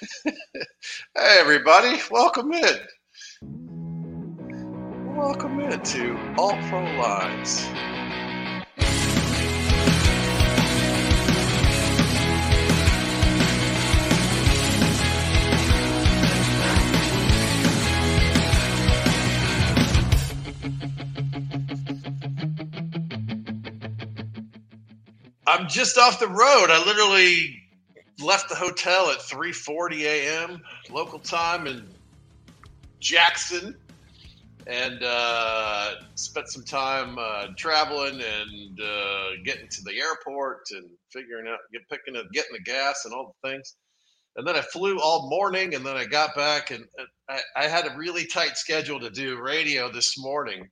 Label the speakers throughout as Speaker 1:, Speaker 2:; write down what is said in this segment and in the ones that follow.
Speaker 1: hey, everybody, welcome in. Welcome in to All Pro Lines. I'm just off the road. I literally left the hotel at 3:40 a.m. local time in Jackson, and uh, spent some time uh, traveling and uh, getting to the airport and figuring out, get picking up, getting the gas and all the things. And then I flew all morning, and then I got back, and I, I had a really tight schedule to do radio this morning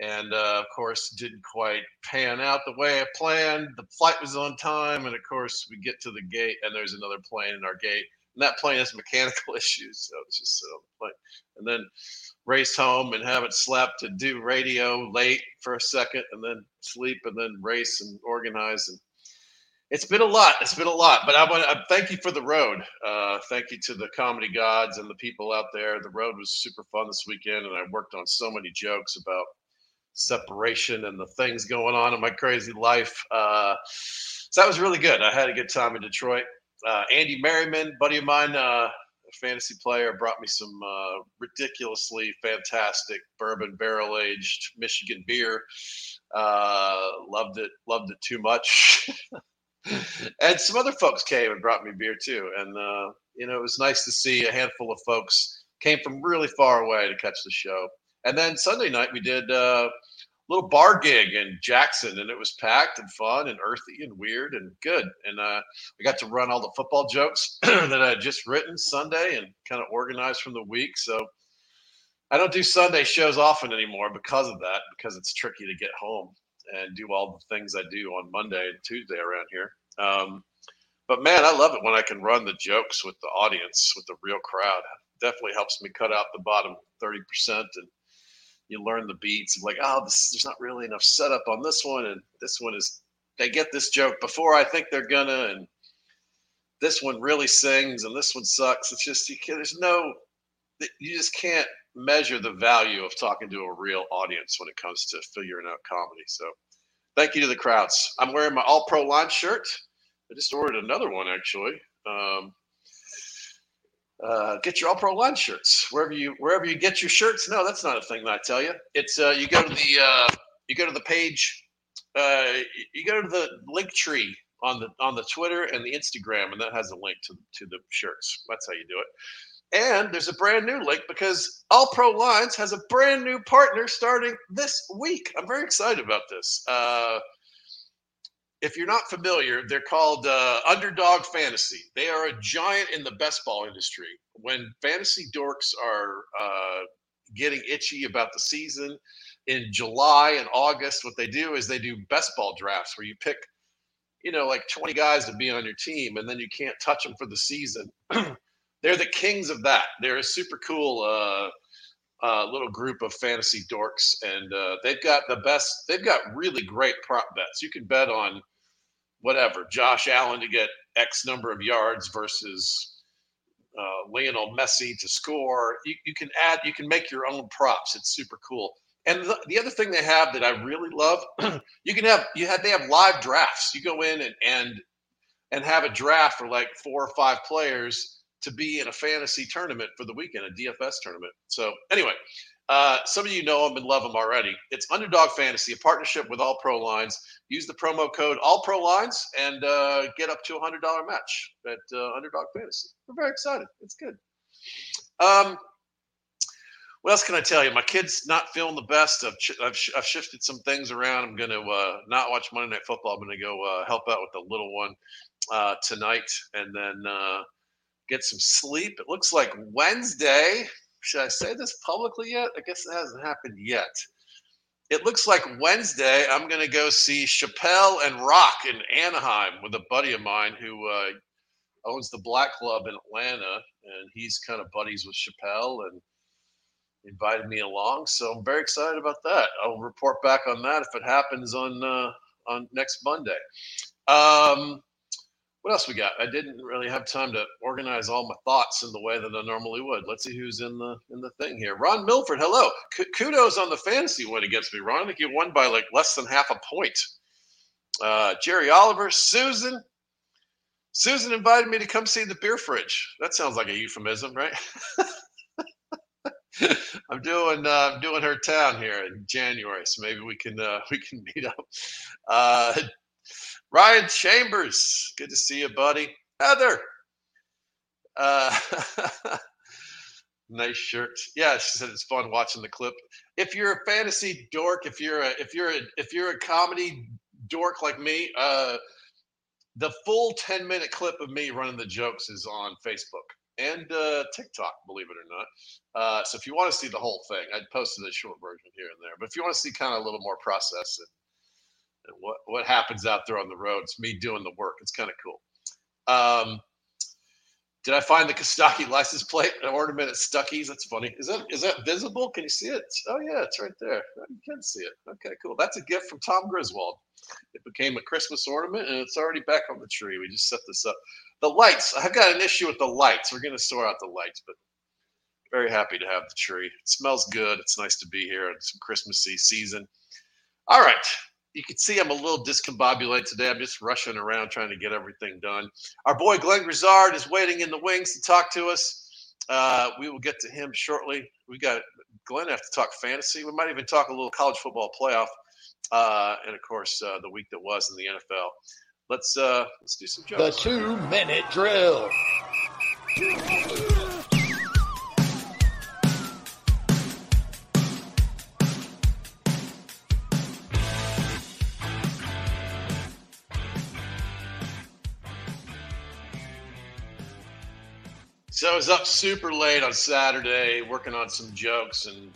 Speaker 1: and uh, of course didn't quite pan out the way I planned. The flight was on time, and of course we get to the gate, and there's another plane in our gate, and that plane has mechanical issues, so it's just sit on the plane, and then race home and haven't slept and do radio late for a second, and then sleep, and then race and organize and. It's been a lot. It's been a lot, but I want to thank you for the road. Uh, thank you to the comedy gods and the people out there. The road was super fun this weekend, and I worked on so many jokes about separation and the things going on in my crazy life. Uh, so that was really good. I had a good time in Detroit. Uh, Andy Merriman, buddy of mine, uh, a fantasy player, brought me some uh, ridiculously fantastic bourbon barrel aged Michigan beer. Uh, loved it, loved it too much. and some other folks came and brought me beer too. And, uh, you know, it was nice to see a handful of folks came from really far away to catch the show. And then Sunday night we did a little bar gig in Jackson, and it was packed and fun and earthy and weird and good. And uh, I got to run all the football jokes that I had just written Sunday and kind of organized from the week. So I don't do Sunday shows often anymore because of that, because it's tricky to get home and do all the things I do on Monday and Tuesday around here. Um, but man, I love it when I can run the jokes with the audience, with the real crowd. Definitely helps me cut out the bottom 30% and you learn the beats of like, oh, this, there's not really enough setup on this one, and this one is they get this joke before I think they're gonna, and this one really sings, and this one sucks. It's just you can't. there's no, you just can't measure the value of talking to a real audience when it comes to figuring out comedy. So, thank you to the crowds. I'm wearing my All Pro Line shirt. I just ordered another one actually. Um, uh, get your All Pro Line shirts wherever you wherever you get your shirts. No, that's not a thing that I tell you. It's uh, you go to the uh, you go to the page, uh, you go to the Linktree on the on the Twitter and the Instagram, and that has a link to to the shirts. That's how you do it. And there's a brand new link because All Pro Lines has a brand new partner starting this week. I'm very excited about this. If you're not familiar, they're called uh, Underdog Fantasy. They are a giant in the best ball industry. When fantasy dorks are uh, getting itchy about the season in July and August, what they do is they do best ball drafts where you pick, you know, like 20 guys to be on your team, and then you can't touch them for the season. they're the kings of that. They're a super cool. Uh, uh, little group of fantasy dorks, and uh, they've got the best. They've got really great prop bets. You can bet on whatever Josh Allen to get X number of yards versus uh, Lionel Messi to score. You, you can add. You can make your own props. It's super cool. And the, the other thing they have that I really love, you can have you have they have live drafts. You go in and and and have a draft for like four or five players to be in a fantasy tournament for the weekend, a DFS tournament. So anyway, uh, some of you know them and love them already. It's Underdog Fantasy, a partnership with All Pro Lines. Use the promo code All Pro Lines and uh, get up to a hundred dollar match at uh, Underdog Fantasy. We're very excited. It's good. Um, what else can I tell you? My kid's not feeling the best. I've, I've, I've shifted some things around. I'm going to uh, not watch Monday Night Football. I'm going to go uh, help out with the little one uh, tonight, and then uh, get some sleep. It looks like Wednesday. Should I say this publicly yet? I guess it hasn't happened yet. It looks like Wednesday I'm going to go see Chappelle and Rock in Anaheim with a buddy of mine who uh, owns the Black Club in Atlanta, and he's kind of buddies with Chappelle and invited me along. So I'm very excited about that. I'll report back on that if it happens on uh, on next Monday. Um, what else we got? I didn't really have time to organize all my thoughts in the way that I normally would. Let's see who's in the in the thing here. Ron Milford, hello. C- kudos on the fantasy win against me, Ron. I think you won by like less than half a point. Uh, Jerry Oliver, Susan. Susan invited me to come see the beer fridge. That sounds like a euphemism, right? I'm doing uh, I'm doing her town here in January, so maybe we can uh, we can meet up. Uh, Ryan Chambers, good to see you, buddy. Heather, uh, nice shirt. Yeah, she said it's fun watching the clip. If you're a fantasy dork, if you're a if you're a if you're a comedy dork like me, uh, the full 10 minute clip of me running the jokes is on Facebook and uh, TikTok, believe it or not. Uh, so if you want to see the whole thing, I posted a short version here and there. But if you want to see kind of a little more process and, what what happens out there on the road, it's me doing the work. It's kind of cool. Um, did I find the Kostaki license plate ornament at Stuckey's? That's funny. Is that is that visible? Can you see it? Oh yeah, it's right there. You can see it. Okay, cool. That's a gift from Tom Griswold. It became a Christmas ornament, and it's already back on the tree. We just set this up. The lights. I've got an issue with the lights. We're to sort out the lights, but very happy to have the tree. It smells good. It's nice to be here. It's Christmassy season. All right. You can see I'm a little discombobulated today. I'm just rushing around trying to get everything done. Our boy Glenn Grizzard is waiting in the wings to talk to us. Uh, we will get to him shortly. We got Glenn have to talk fantasy. We might even talk a little college football playoff, uh, and of course uh, the week that was in the NFL. Let's uh, let's do some jokes.
Speaker 2: The two minute drill.
Speaker 1: So I was up super late on Saturday working on some jokes and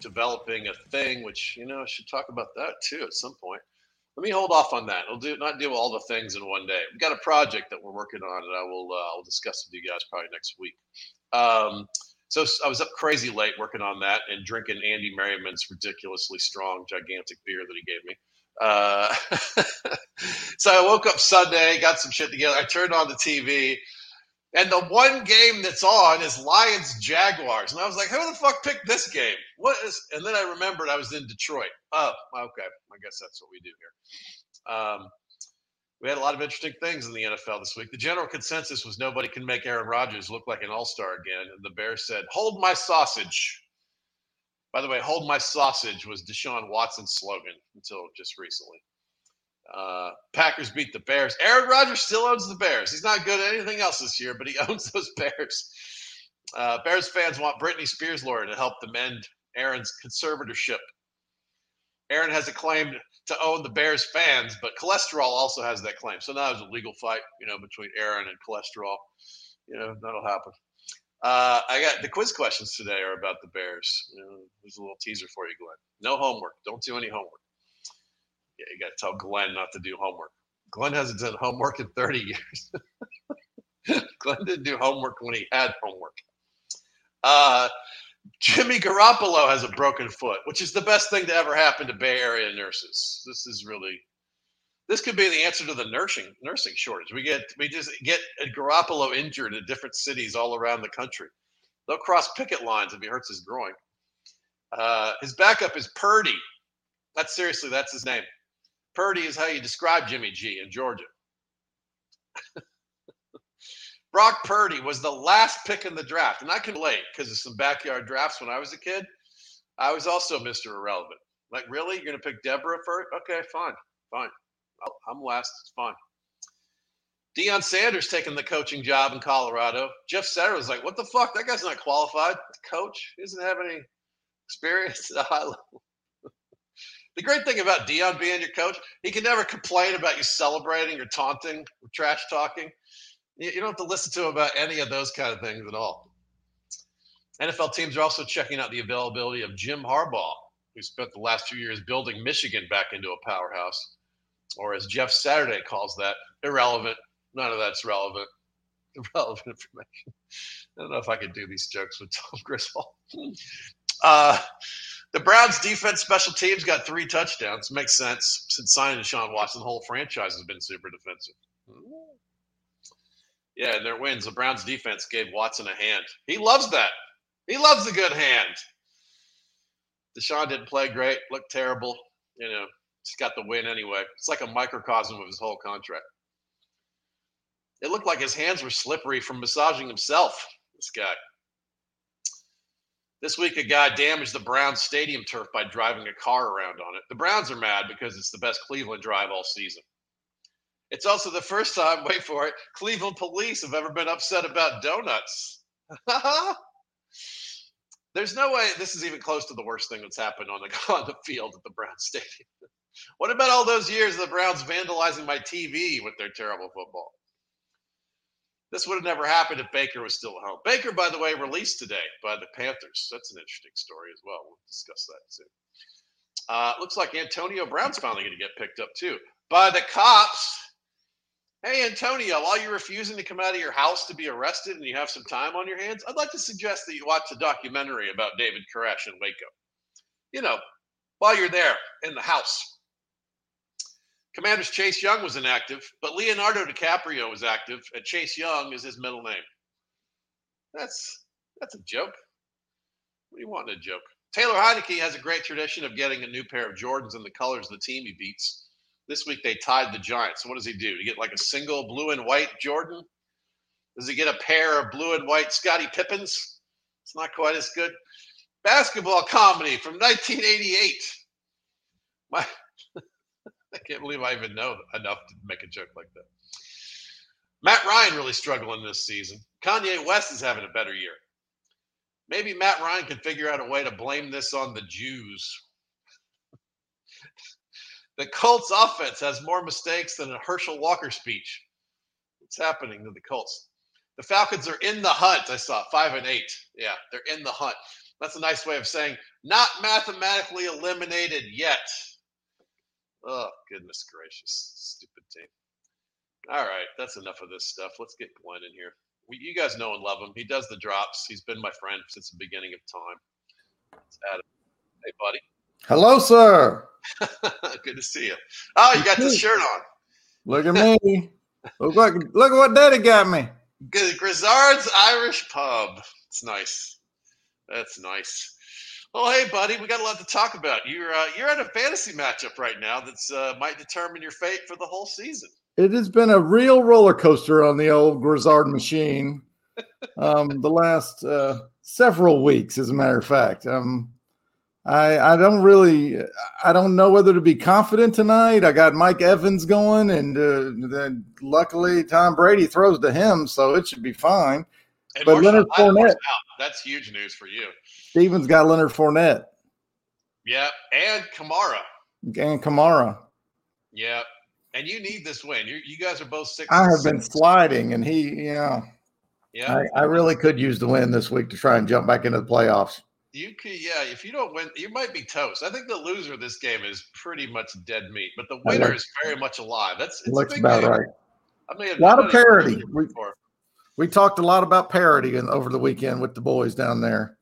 Speaker 1: developing a thing, which, you know, I should talk about that too at some point. Let me hold off on that. I'll do not do all the things in one day. We've got a project that we're working on, and I will uh, I'll discuss with you guys probably next week. Um, so I was up crazy late working on that and drinking Andy Merriman's ridiculously strong, gigantic beer that he gave me. Uh, so I woke up Sunday, got some shit together. I turned on the TV, and the one game that's on is Lions Jaguars. And I was like, who the fuck picked this game? What is and then I remembered I was in Detroit. Oh, okay. I guess that's what we do here. Um, we had a lot of interesting things in the NFL this week. The general consensus was nobody can make Aaron Rodgers look like an all-star again. And the Bears said, hold my sausage. By the way, hold my sausage was Deshaun Watson's slogan until just recently. Uh, Packers beat the Bears. Aaron Rodgers still owns the Bears. He's not good at anything else this year, but he owns those Bears. Uh, Bears fans want Britney Spears' lawyer to help them end Aaron's conservatorship. Aaron has a claim to own the Bears fans, but cholesterol also has that claim. So now there's a legal fight, you know, between Aaron and cholesterol. You know, that'll happen. Uh, I got the quiz questions today are about the Bears. You know, there's a little teaser for you, Glenn. No homework. Don't do any homework. You got to tell Glenn not to do homework. Glenn hasn't done homework in 30 years. Glenn didn't do homework when he had homework. Uh, Jimmy Garoppolo has a broken foot, which is the best thing to ever happen to Bay Area nurses. This is really, this could be the answer to the nursing nursing shortage. We get we just get Garoppolo injured in different cities all around the country. They'll cross picket lines if he hurts his groin. Uh, his backup is Purdy. That's seriously, that's his name. Purdy is how you describe Jimmy G in Georgia. Brock Purdy was the last pick in the draft, and I can relate because of some backyard drafts when I was a kid. I was also Mr. Irrelevant. Like, really? You're going to pick Deborah first? Okay, fine, fine. Oh, I'm last. It's fine. Deion Sanders taking the coaching job in Colorado. Jeff Saturday was like, "What the fuck? That guy's not qualified. Coach he doesn't have any experience at a high level." The great thing about Deion being your coach, he can never complain about you celebrating or taunting or trash talking. You, don't have to listen to him about any of those kind of things at all. NFL teams are also checking out the availability of Jim Harbaugh, who spent the last few years building Michigan back into a powerhouse, or as Jeff Saturday calls that, irrelevant. None of that's relevant. Irrelevant information. I don't know if I could do these jokes with Tom Griswold. Uh, the Browns defense special teams got three touchdowns. Makes sense since signing Sean Watson, the whole franchise has been super defensive. Yeah, and their wins. The Browns defense gave Watson a hand. He loves that. He loves a good hand. Deshaun didn't play great, looked terrible. You know, just got the win anyway. It's like a microcosm of his whole contract. It looked like his hands were slippery from massaging himself. This guy. This week, a guy damaged the Browns stadium turf by driving a car around on it. The Browns are mad because it's the best Cleveland drive all season. It's also the first time, wait for it, Cleveland police have ever been upset about donuts. There's no way this is even close to the worst thing that's happened on the on the field at the Browns stadium. what about all those years of the Browns vandalizing my TV with their terrible football? This would have never happened if Baker was still at home. Baker, by the way, released today by the Panthers. That's an interesting story as well. We'll discuss that soon. Uh, looks like Antonio Brown's finally going to get picked up too by the cops. Hey, Antonio, while you're refusing to come out of your house to be arrested and you have some time on your hands, I'd like to suggest that you watch a documentary about David Koresh in Waco. You know, while you're there in the house. Commanders Chase Young was inactive, but Leonardo DiCaprio was active, and Chase Young is his middle name. That's that's a joke. What do you want in a joke? Taylor Heinicke has a great tradition of getting a new pair of Jordans in the colors of the team he beats. This week they tied the Giants. So what does he do? To get like a single blue and white Jordan? Does he get a pair of blue and white Scottie Pippins? It's not quite as good. Basketball comedy from 1988. My I can't believe I even know enough to make a joke like that. Matt Ryan really struggling this season. Kanye West is having a better year. Maybe Matt Ryan can figure out a way to blame this on the Jews. the Colts offense has more mistakes than a Herschel Walker speech. What's happening to the Colts? The Falcons are in the hunt. I saw five and eight. Yeah, they're in the hunt. That's a nice way of saying not mathematically eliminated yet. Oh, goodness gracious. Stupid team. All right, that's enough of this stuff. Let's get Glenn in here. We, you guys know and love him. He does the drops. He's been my friend since the beginning of time. Adam. Hey, buddy.
Speaker 3: Hello, sir.
Speaker 1: Good to see you. Oh, you got the shirt on.
Speaker 3: Look at me. look, look, look at what Daddy got me.
Speaker 1: Grizzard's Irish Pub. It's nice. That's nice. Oh, hey, buddy, we got a lot to talk about. You're uh, you're at a fantasy matchup right now that's uh, might determine your fate for the whole season.
Speaker 3: It has been a real roller coaster on the old Grizzard machine um, the last uh, several weeks, as a matter of fact. Um, I I don't really I don't know whether to be confident tonight. I got Mike Evans going, and uh, then luckily Tom Brady throws to him, so it should be fine.
Speaker 1: And but Leonard Fournette, that's huge news for you.
Speaker 3: Stevens got Leonard Fournette.
Speaker 1: Yeah, and Kamara.
Speaker 3: And Kamara.
Speaker 1: Yeah, and you need this win. You you guys are both six.
Speaker 3: I have been sliding, and he, yeah, yeah, I, I, really could use the win this week to try and jump back into the playoffs.
Speaker 1: You could, yeah. If you don't win, you might be toast. I think the loser of this game is pretty much dead meat, but the winner is very much alive. That's it's
Speaker 3: looks about game. right. I mean, a lot of parity. We, we talked a lot about parity in, over the weekend with the boys down there.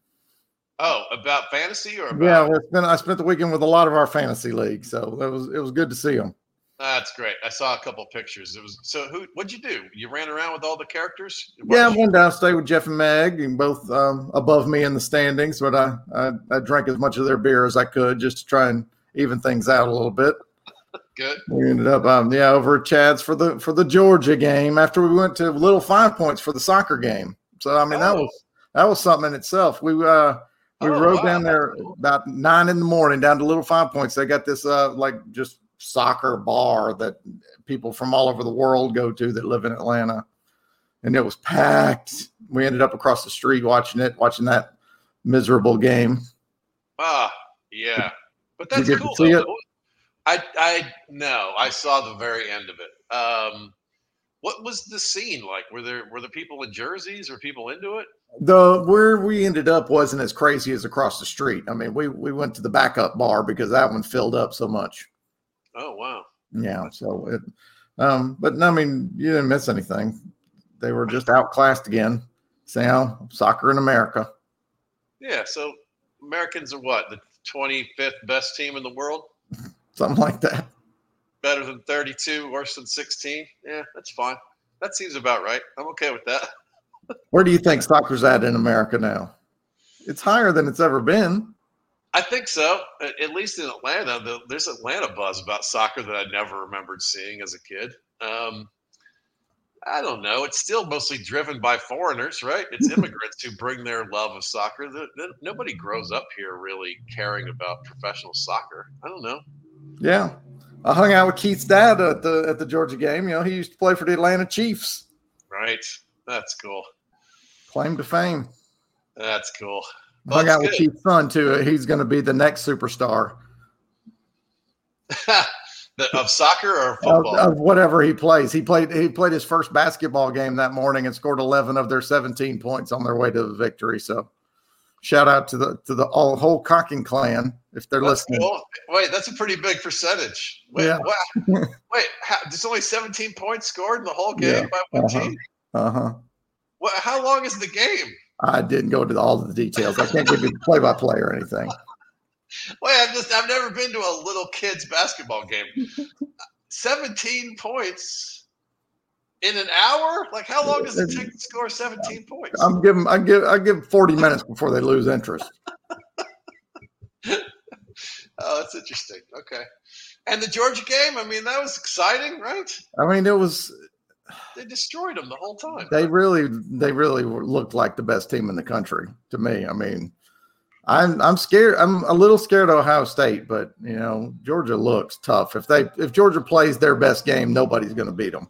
Speaker 1: Oh, about fantasy or about-
Speaker 3: yeah? Well, been, I spent the weekend with a lot of our fantasy leagues, so it was it was good to see them.
Speaker 1: That's great. I saw a couple pictures. It was so. Who? What'd you do? You ran around with all the characters?
Speaker 3: What yeah, I went down, stayed with Jeff and Meg, and both um, above me in the standings. But I, I I drank as much of their beer as I could just to try and even things out a little bit.
Speaker 1: Good.
Speaker 3: We ended up, um, yeah, over at Chad's for the for the Georgia game. After we went to Little Five Points for the soccer game. So I mean, oh. that was that was something in itself. We uh we oh, rode wow. down there about nine in the morning down to Little Five Points. They got this uh like just soccer bar that people from all over the world go to that live in Atlanta, and it was packed. We ended up across the street watching it, watching that miserable game.
Speaker 1: Ah, yeah, but that's cool. I I no, I saw the very end of it. Um, what was the scene like? Were there were the people in jerseys or people into it?
Speaker 3: The where we ended up wasn't as crazy as across the street. I mean, we we went to the backup bar because that one filled up so much.
Speaker 1: Oh wow!
Speaker 3: Yeah, so it, um, but no, I mean, you didn't miss anything. They were just outclassed again. Sam, soccer in America.
Speaker 1: Yeah, so Americans are what the twenty fifth best team in the world
Speaker 3: something like that.
Speaker 1: Better than 32, worse than 16. Yeah, that's fine. That seems about right. I'm okay with that.
Speaker 3: Where do you think soccer's at in America now? It's higher than it's ever been.
Speaker 1: I think so. At least in Atlanta, the, there's Atlanta buzz about soccer that I never remembered seeing as a kid. Um, I don't know. It's still mostly driven by foreigners, right? It's immigrants who bring their love of soccer. The, the, nobody grows up here really caring about professional soccer. I don't know.
Speaker 3: Yeah, I hung out with Keith's dad at the at the Georgia game. You know, he used to play for the Atlanta Chiefs.
Speaker 1: Right. That's cool.
Speaker 3: Claim to fame.
Speaker 1: That's cool.
Speaker 3: Well, hung out good. with Keith's son too. He's going to be the next superstar.
Speaker 1: of soccer or football?
Speaker 3: Of, of, whatever he plays. He played he played his first basketball game that morning and scored 11 of their 17 points on their way to the victory. So shout out to the to the all whole Cocking clan if they're that's listening. Cool.
Speaker 1: Wait, that's a pretty big percentage. Wait, yeah. wait, how, there's only 17 points scored in the whole game yeah. by one uh-huh. team.
Speaker 3: Uh huh.
Speaker 1: What, how long is the game?
Speaker 3: I didn't go into all the details. I can't give you play by play or anything.
Speaker 1: Wait, I've just I've never been to a little kids basketball game. 17 points in an hour? Like how long does it take to score 17 points?
Speaker 3: I'm giving I give I give 40 minutes before they lose interest.
Speaker 1: oh, that's interesting. Okay. And the Georgia game, I mean, that was exciting, right?
Speaker 3: I mean, it was
Speaker 1: they destroyed them the whole time.
Speaker 3: They really they really looked like the best team in the country to me. I mean, I'm I'm scared. I'm a little scared of Ohio State, but you know Georgia looks tough. If they if Georgia plays their best game, nobody's going to beat them.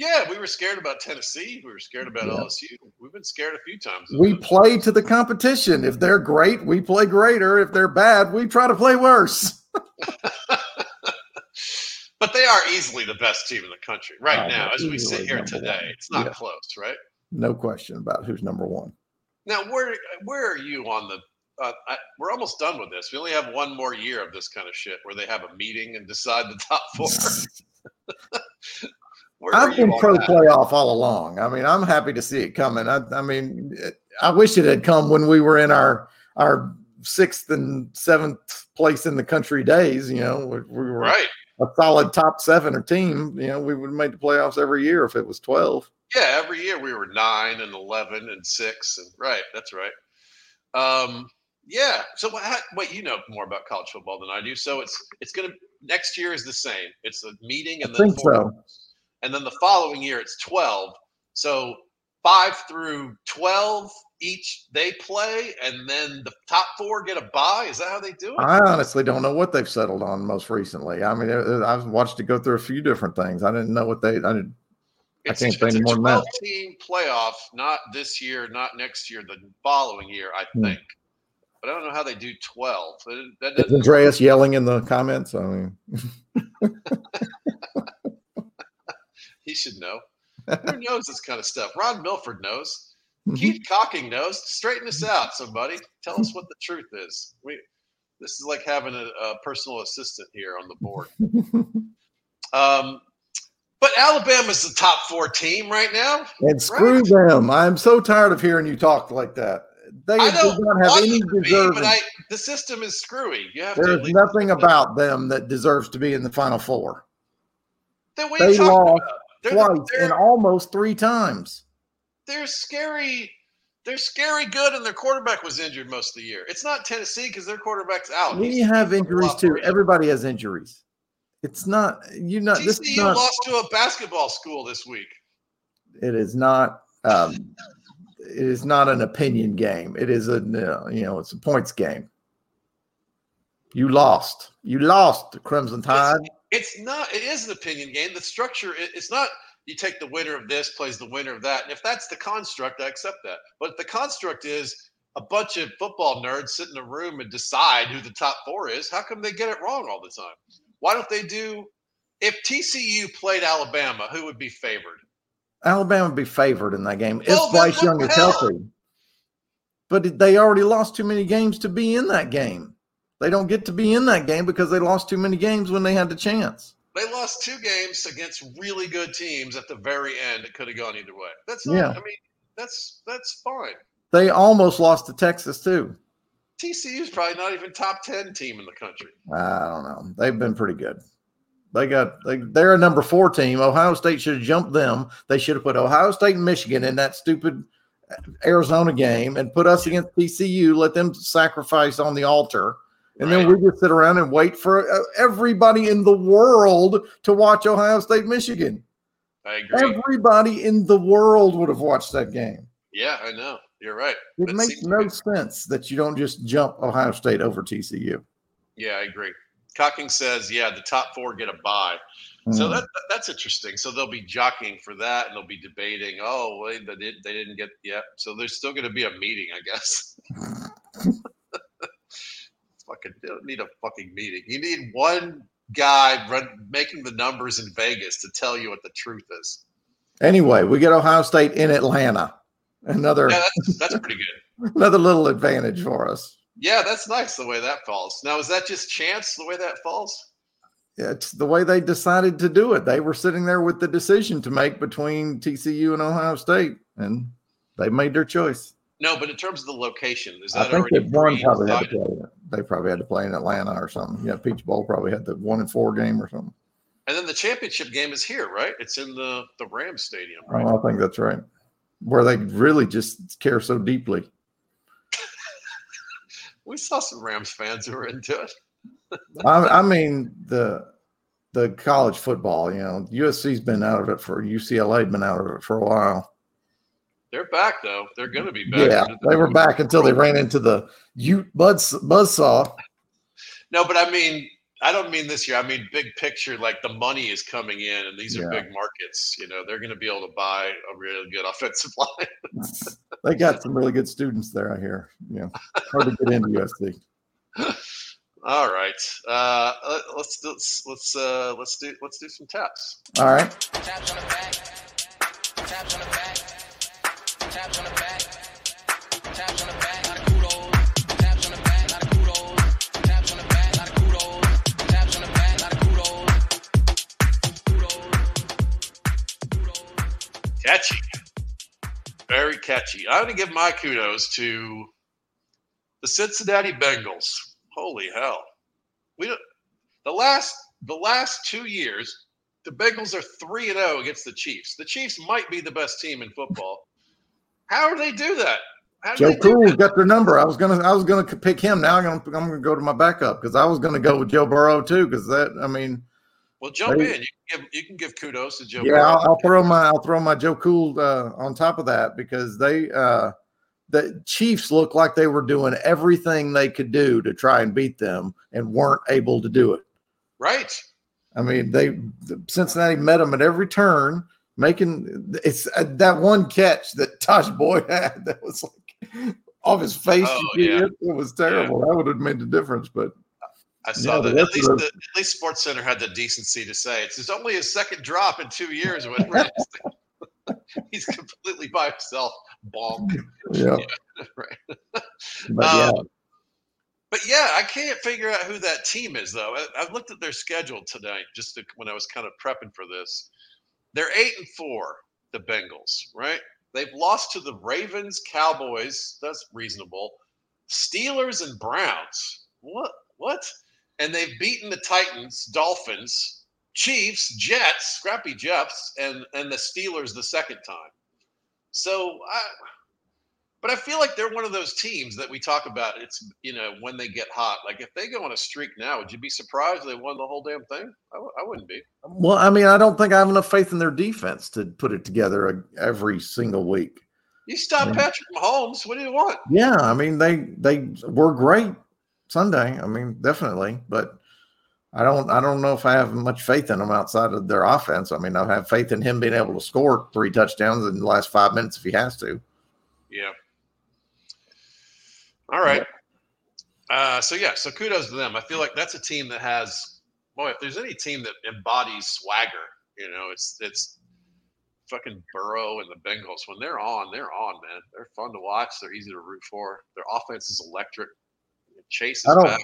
Speaker 1: Yeah, we were scared about Tennessee. We were scared about yeah. LSU. We've been scared a few times.
Speaker 3: We play to the competition. If they're great, we play greater. If they're bad, we try to play worse.
Speaker 1: but they are easily the best team in the country right uh, now, as we sit here today. One. It's not yeah. close, right?
Speaker 3: No question about who's number one.
Speaker 1: Now, where where are you on the uh, I, we're almost done with this. We only have one more year of this kind of shit where they have a meeting and decide the top four.
Speaker 3: I've been pro that? playoff all along. I mean, I'm happy to see it coming. I, I, mean, I wish it had come when we were in our our sixth and seventh place in the country days. You know, we, we were
Speaker 1: right.
Speaker 3: a solid top seven or team. You know, we would make the playoffs every year if it was twelve.
Speaker 1: Yeah, every year we were nine and eleven and six and right. That's right. Um, yeah. So wait, you know more about college football than I do. So it's it's going to next year is the same. It's a meeting and
Speaker 3: I then four, so.
Speaker 1: And then the following year it's twelve. So five through twelve each they play, and then the top four get a bye. Is that how they do it?
Speaker 3: I honestly don't know what they've settled on most recently. I mean, I've watched it go through a few different things. I didn't know what they. I didn't.
Speaker 1: It's, I can't say more than that. Team playoff, not this year, not next year, the following year. I hmm. think. Hmm but I don't know how they do 12.
Speaker 3: That, that Andreas yelling in the comments? I mean,
Speaker 1: he should know. Who knows this kind of stuff? Ron Milford knows. Mm-hmm. Keith Cocking knows. Straighten this out, somebody. Tell us what the truth is. We, this is like having a, a personal assistant here on the board. um, but Alabama's the top four team right now.
Speaker 3: And screw right? them. I'm so tired of hearing you talk like that. They do not have any deserving. Be, but I,
Speaker 1: the system is screwy. You have
Speaker 3: There's nothing about them that deserves to be in the final four. Then they lost twice they're, and almost three times.
Speaker 1: They're scary. They're scary good, and their quarterback was injured most of the year. It's not Tennessee because their quarterback's out.
Speaker 3: We He's have injuries too. Everybody has injuries. It's not you're not. TCU this is not,
Speaker 1: lost to a basketball school this week.
Speaker 3: It is not. Um, it is not an opinion game. It is a you know it's a points game. You lost. You lost the Crimson Tide.
Speaker 1: It's, it's not. It is an opinion game. The structure. It's not. You take the winner of this, plays the winner of that, and if that's the construct, I accept that. But the construct is a bunch of football nerds sit in a room and decide who the top four is. How come they get it wrong all the time? Why don't they do? If TCU played Alabama, who would be favored?
Speaker 3: Alabama would be favored in that game well, if Bryce Young is healthy. But they already lost too many games to be in that game. They don't get to be in that game because they lost too many games when they had the chance.
Speaker 1: They lost two games against really good teams at the very end. It could have gone either way. That's not, yeah. I mean, that's that's fine.
Speaker 3: They almost lost to Texas too.
Speaker 1: TCU is probably not even top ten team in the country.
Speaker 3: I don't know. They've been pretty good. They got they they're a number four team. Ohio State should have jumped them. They should have put Ohio State and Michigan in that stupid Arizona game and put us against TCU. Let them sacrifice on the altar, and right. then we just sit around and wait for uh, everybody in the world to watch Ohio State Michigan.
Speaker 1: I agree.
Speaker 3: Everybody in the world would have watched that game.
Speaker 1: Yeah, I know. You're right.
Speaker 3: It that makes no sense that you don't just jump Ohio State over TCU.
Speaker 1: Yeah, I agree. Cocking says, yeah, the top four get a bye. Mm. So that that's interesting. So they'll be jockeying for that, and they'll be debating. Oh, wait, they, did, they didn't get yet. So there's still going to be a meeting, I guess. fucking don't need a fucking meeting. You need one guy run, making the numbers in Vegas to tell you what the truth is.
Speaker 3: Anyway, we get Ohio State in Atlanta. Another
Speaker 1: yeah, that's, that's pretty good.
Speaker 3: another little advantage for us.
Speaker 1: Yeah, that's nice the way that falls. Now, is that just chance the way that falls?
Speaker 3: It's the way they decided to do it. They were sitting there with the decision to make between TCU and Ohio State, and they made their choice.
Speaker 1: No, but in terms of the location, is that
Speaker 3: I think that one probably had to play. They probably had to play in Atlanta or something. Yeah, Peach Bowl probably had the one and four game or something.
Speaker 1: And then the championship game is here, right? It's in the the Rams Stadium, right?
Speaker 3: Oh, I think that's right. Where they really just care so deeply.
Speaker 1: we saw some Rams fans who were into it.
Speaker 3: I, I, mean the the college football. You know, USC's been out of it for UCLA been out of it for a while.
Speaker 1: They're back though. They're going to be back.
Speaker 3: Yeah, they were back until they ran into the Ute buzz buzzsaw.
Speaker 1: No, but I mean, I don't mean this year. I mean big picture. Like the money is coming in, and these are yeah. big markets. You know, they're going to be able to buy a really good offensive line.
Speaker 3: they got some really good students there. I hear. You know, hard to get into USC.
Speaker 1: All right, uh, let's let's let's uh, let's do let's do some taps.
Speaker 3: All right. Taps on the back.
Speaker 1: Taps on the back. Catchy. Very catchy. I'm going to give my kudos to the Cincinnati Bengals. Holy hell. We don't, the last the last 2 years the Bengals are 3 and 0 against the Chiefs. The Chiefs might be the best team in football. How do they do that?
Speaker 3: Joe Cool got their number. I was gonna I was gonna pick him. Now I'm gonna I'm gonna go to my backup because I was gonna go with Joe Burrow too. Because that I mean,
Speaker 1: well, jump they, in. You can give you can give kudos to Joe.
Speaker 3: Yeah, I'll, I'll, throw my I'll throw my Joe Cool uh, on top of that because they uh, the Chiefs looked like they were doing everything they could do to try and beat them and weren't able to do it.
Speaker 1: Right.
Speaker 3: I mean, they Cincinnati met them at every turn, making it's uh, that one catch that Tosh Boyd had that was like off his face. Oh, yeah. it. was terrible. Yeah. That would have made the difference, but
Speaker 1: I saw yeah, that. At least, the, at least SportsCenter had the decency to say it's, it's only his second drop in two years. He's completely by himself. Bonk.
Speaker 3: Yeah. yeah right. But
Speaker 1: yeah. Um, but yeah, I can't figure out who that team is though. I, I looked at their schedule tonight just to, when I was kind of prepping for this. They're eight and four, the Bengals, right? They've lost to the Ravens, Cowboys. That's reasonable. Steelers and Browns. What? What? and they've beaten the Titans, Dolphins, Chiefs, Jets, scrappy Jets, and and the Steelers the second time. So I but I feel like they're one of those teams that we talk about. It's you know when they get hot. Like if they go on a streak now, would you be surprised they won the whole damn thing? I w- I wouldn't be.
Speaker 3: Well, I mean, I don't think I have enough faith in their defense to put it together every single week.
Speaker 1: You stop yeah. Patrick Mahomes. What do you want?
Speaker 3: Yeah, I mean they they were great Sunday. I mean, definitely, but I don't I don't know if I have much faith in them outside of their offense. I mean, I have faith in him being able to score three touchdowns in the last five minutes if he has to.
Speaker 1: Yeah. All right. Uh, so yeah, so kudos to them. I feel like that's a team that has boy, if there's any team that embodies swagger, you know, it's it's fucking Burrow and the Bengals. When they're on, they're on, man. They're fun to watch. They're easy to root for. Their offense is electric. Chase I
Speaker 3: don't,
Speaker 1: back.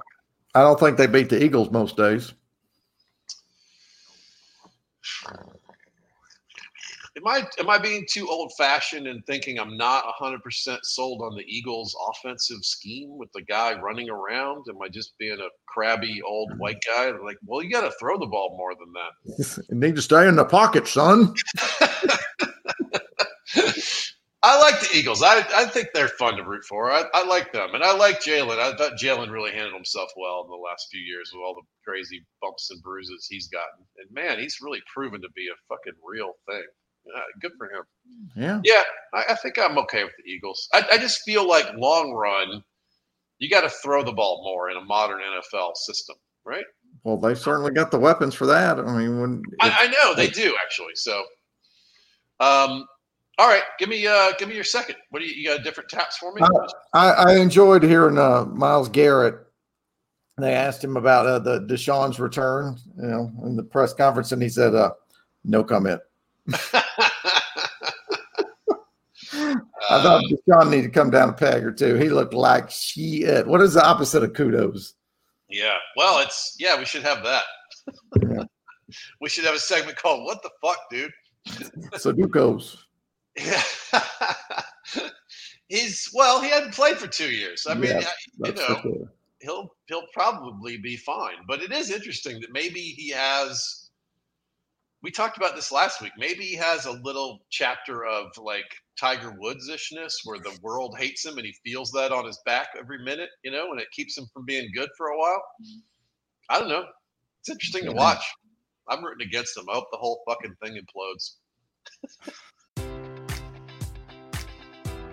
Speaker 3: I don't think they beat the Eagles most days.
Speaker 1: Am I am I being too old fashioned and thinking I'm not 100 percent sold on the Eagles' offensive scheme with the guy running around? Am I just being a crabby old white guy? Like, well, you got to throw the ball more than that.
Speaker 3: you need to stay in the pocket, son.
Speaker 1: I like the Eagles. I, I think they're fun to root for. I, I like them, and I like Jalen. I thought Jalen really handled himself well in the last few years with all the crazy bumps and bruises he's gotten. And man, he's really proven to be a fucking real thing. Uh, good for him.
Speaker 3: Yeah,
Speaker 1: yeah. I, I, think I'm okay with the Eagles. I, I just feel like long run, you got to throw the ball more in a modern NFL system, right?
Speaker 3: Well, they've certainly got the weapons for that. I mean, when
Speaker 1: I, I know they do actually. So, um, all right, give me uh give me your second. What do you, you got different taps for me? Uh,
Speaker 3: I, I enjoyed hearing uh, Myles Garrett. They asked him about uh, the Deshaun's return, you know, in the press conference, and he said, uh, "No comment." I thought Deshaun needed to come down a peg or two. He looked like shit. What is the opposite of kudos?
Speaker 1: Yeah, well, it's yeah. We should have that. Yeah. we should have a segment called "What the fuck, dude."
Speaker 3: Sudokus.
Speaker 1: Yeah. He's well, he hadn't played for two years. I mean, yeah, you know, he'll he'll probably be fine. But it is interesting that maybe he has. We talked about this last week. Maybe he has a little chapter of like Tiger Woods ishness, where the world hates him and he feels that on his back every minute, you know, and it keeps him from being good for a while. Mm-hmm. I don't know. It's interesting to watch. I'm rooting against him. I hope the whole fucking thing implodes.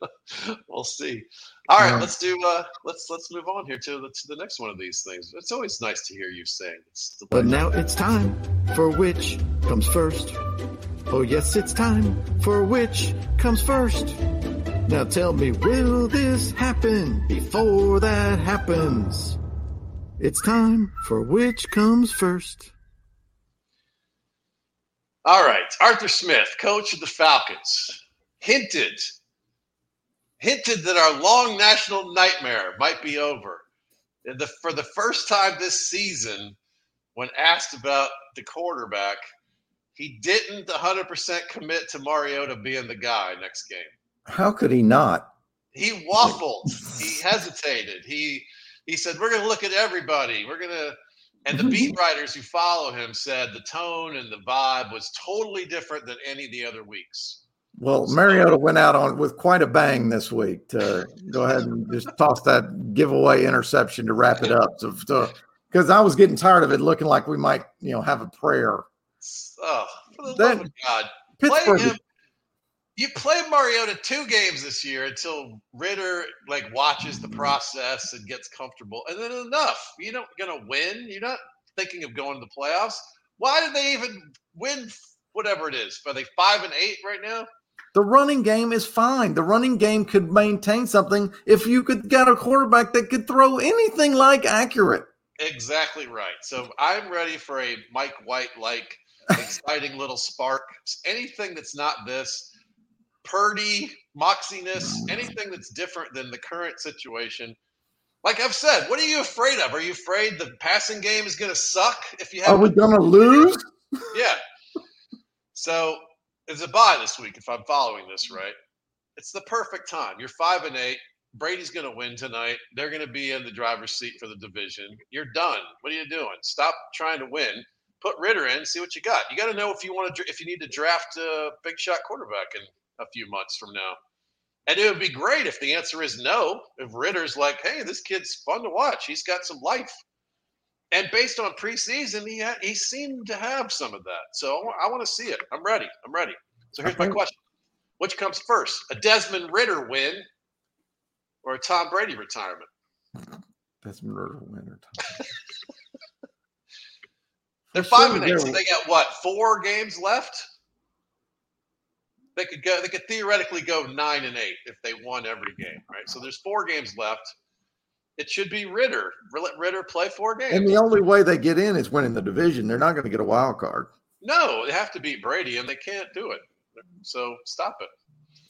Speaker 1: we'll see. All right, yeah. let's do. Uh, let's let's move on here to the, to the next one of these things. It's always nice to hear you sing.
Speaker 4: but now it's time for which comes first. Oh yes, it's time for which comes first. Now tell me, will this happen before that happens? It's time for which comes first.
Speaker 1: All right, Arthur Smith, coach of the Falcons, hinted hinted that our long national nightmare might be over. And the, for the first time this season, when asked about the quarterback, he didn't 100% commit to Mariota being the guy next game.
Speaker 3: How could he not?
Speaker 1: He waffled. he hesitated. He he said, "We're going to look at everybody. We're going to." And the beat writers who follow him said the tone and the vibe was totally different than any of the other weeks.
Speaker 3: Well, Mariota went out on with quite a bang this week to go ahead and just toss that giveaway interception to wrap it up. So, because I was getting tired of it looking like we might, you know, have a prayer.
Speaker 1: Oh, for the love of God, Pittsburgh. Play him. you play Mariota two games this year until Ridder like watches the process and gets comfortable, and then enough. You're not gonna win. You're not thinking of going to the playoffs. Why did they even win? Whatever it is, are they five and eight right now?
Speaker 3: The running game is fine. The running game could maintain something if you could get a quarterback that could throw anything like accurate.
Speaker 1: Exactly right. So I'm ready for a Mike White like exciting little spark. Anything that's not this Purdy, moxiness, anything that's different than the current situation. Like I've said, what are you afraid of? Are you afraid the passing game is going to suck if you have?
Speaker 3: Are we going to lose?
Speaker 1: Yeah. So it's a bye this week if I'm following this right. It's the perfect time. You're five and eight. Brady's going to win tonight. They're going to be in the driver's seat for the division. You're done. What are you doing? Stop trying to win. Put Ridder in. See what you got. You got to know if you want to if you need to draft a big shot quarterback in a few months from now. And it would be great if the answer is no. If Ridder's like, hey, this kid's fun to watch. He's got some life. And based on preseason, he had, he seemed to have some of that. So I want to see it. I'm ready. I'm ready. So here's my question: Which comes first, a Desmond Ridder win or a Tom Brady retirement?
Speaker 3: Desmond Ridder win or Tom.
Speaker 1: They're five and eight. So they got what? Four games left. They could go. They could theoretically go nine and eight if they won every game, right? So there's four games left. It should be Ridder. Let Ridder play four games.
Speaker 3: And the only way they get in is winning the division. They're not going to get a wild card.
Speaker 1: No, they have to beat Brady, and they can't do it. So stop it.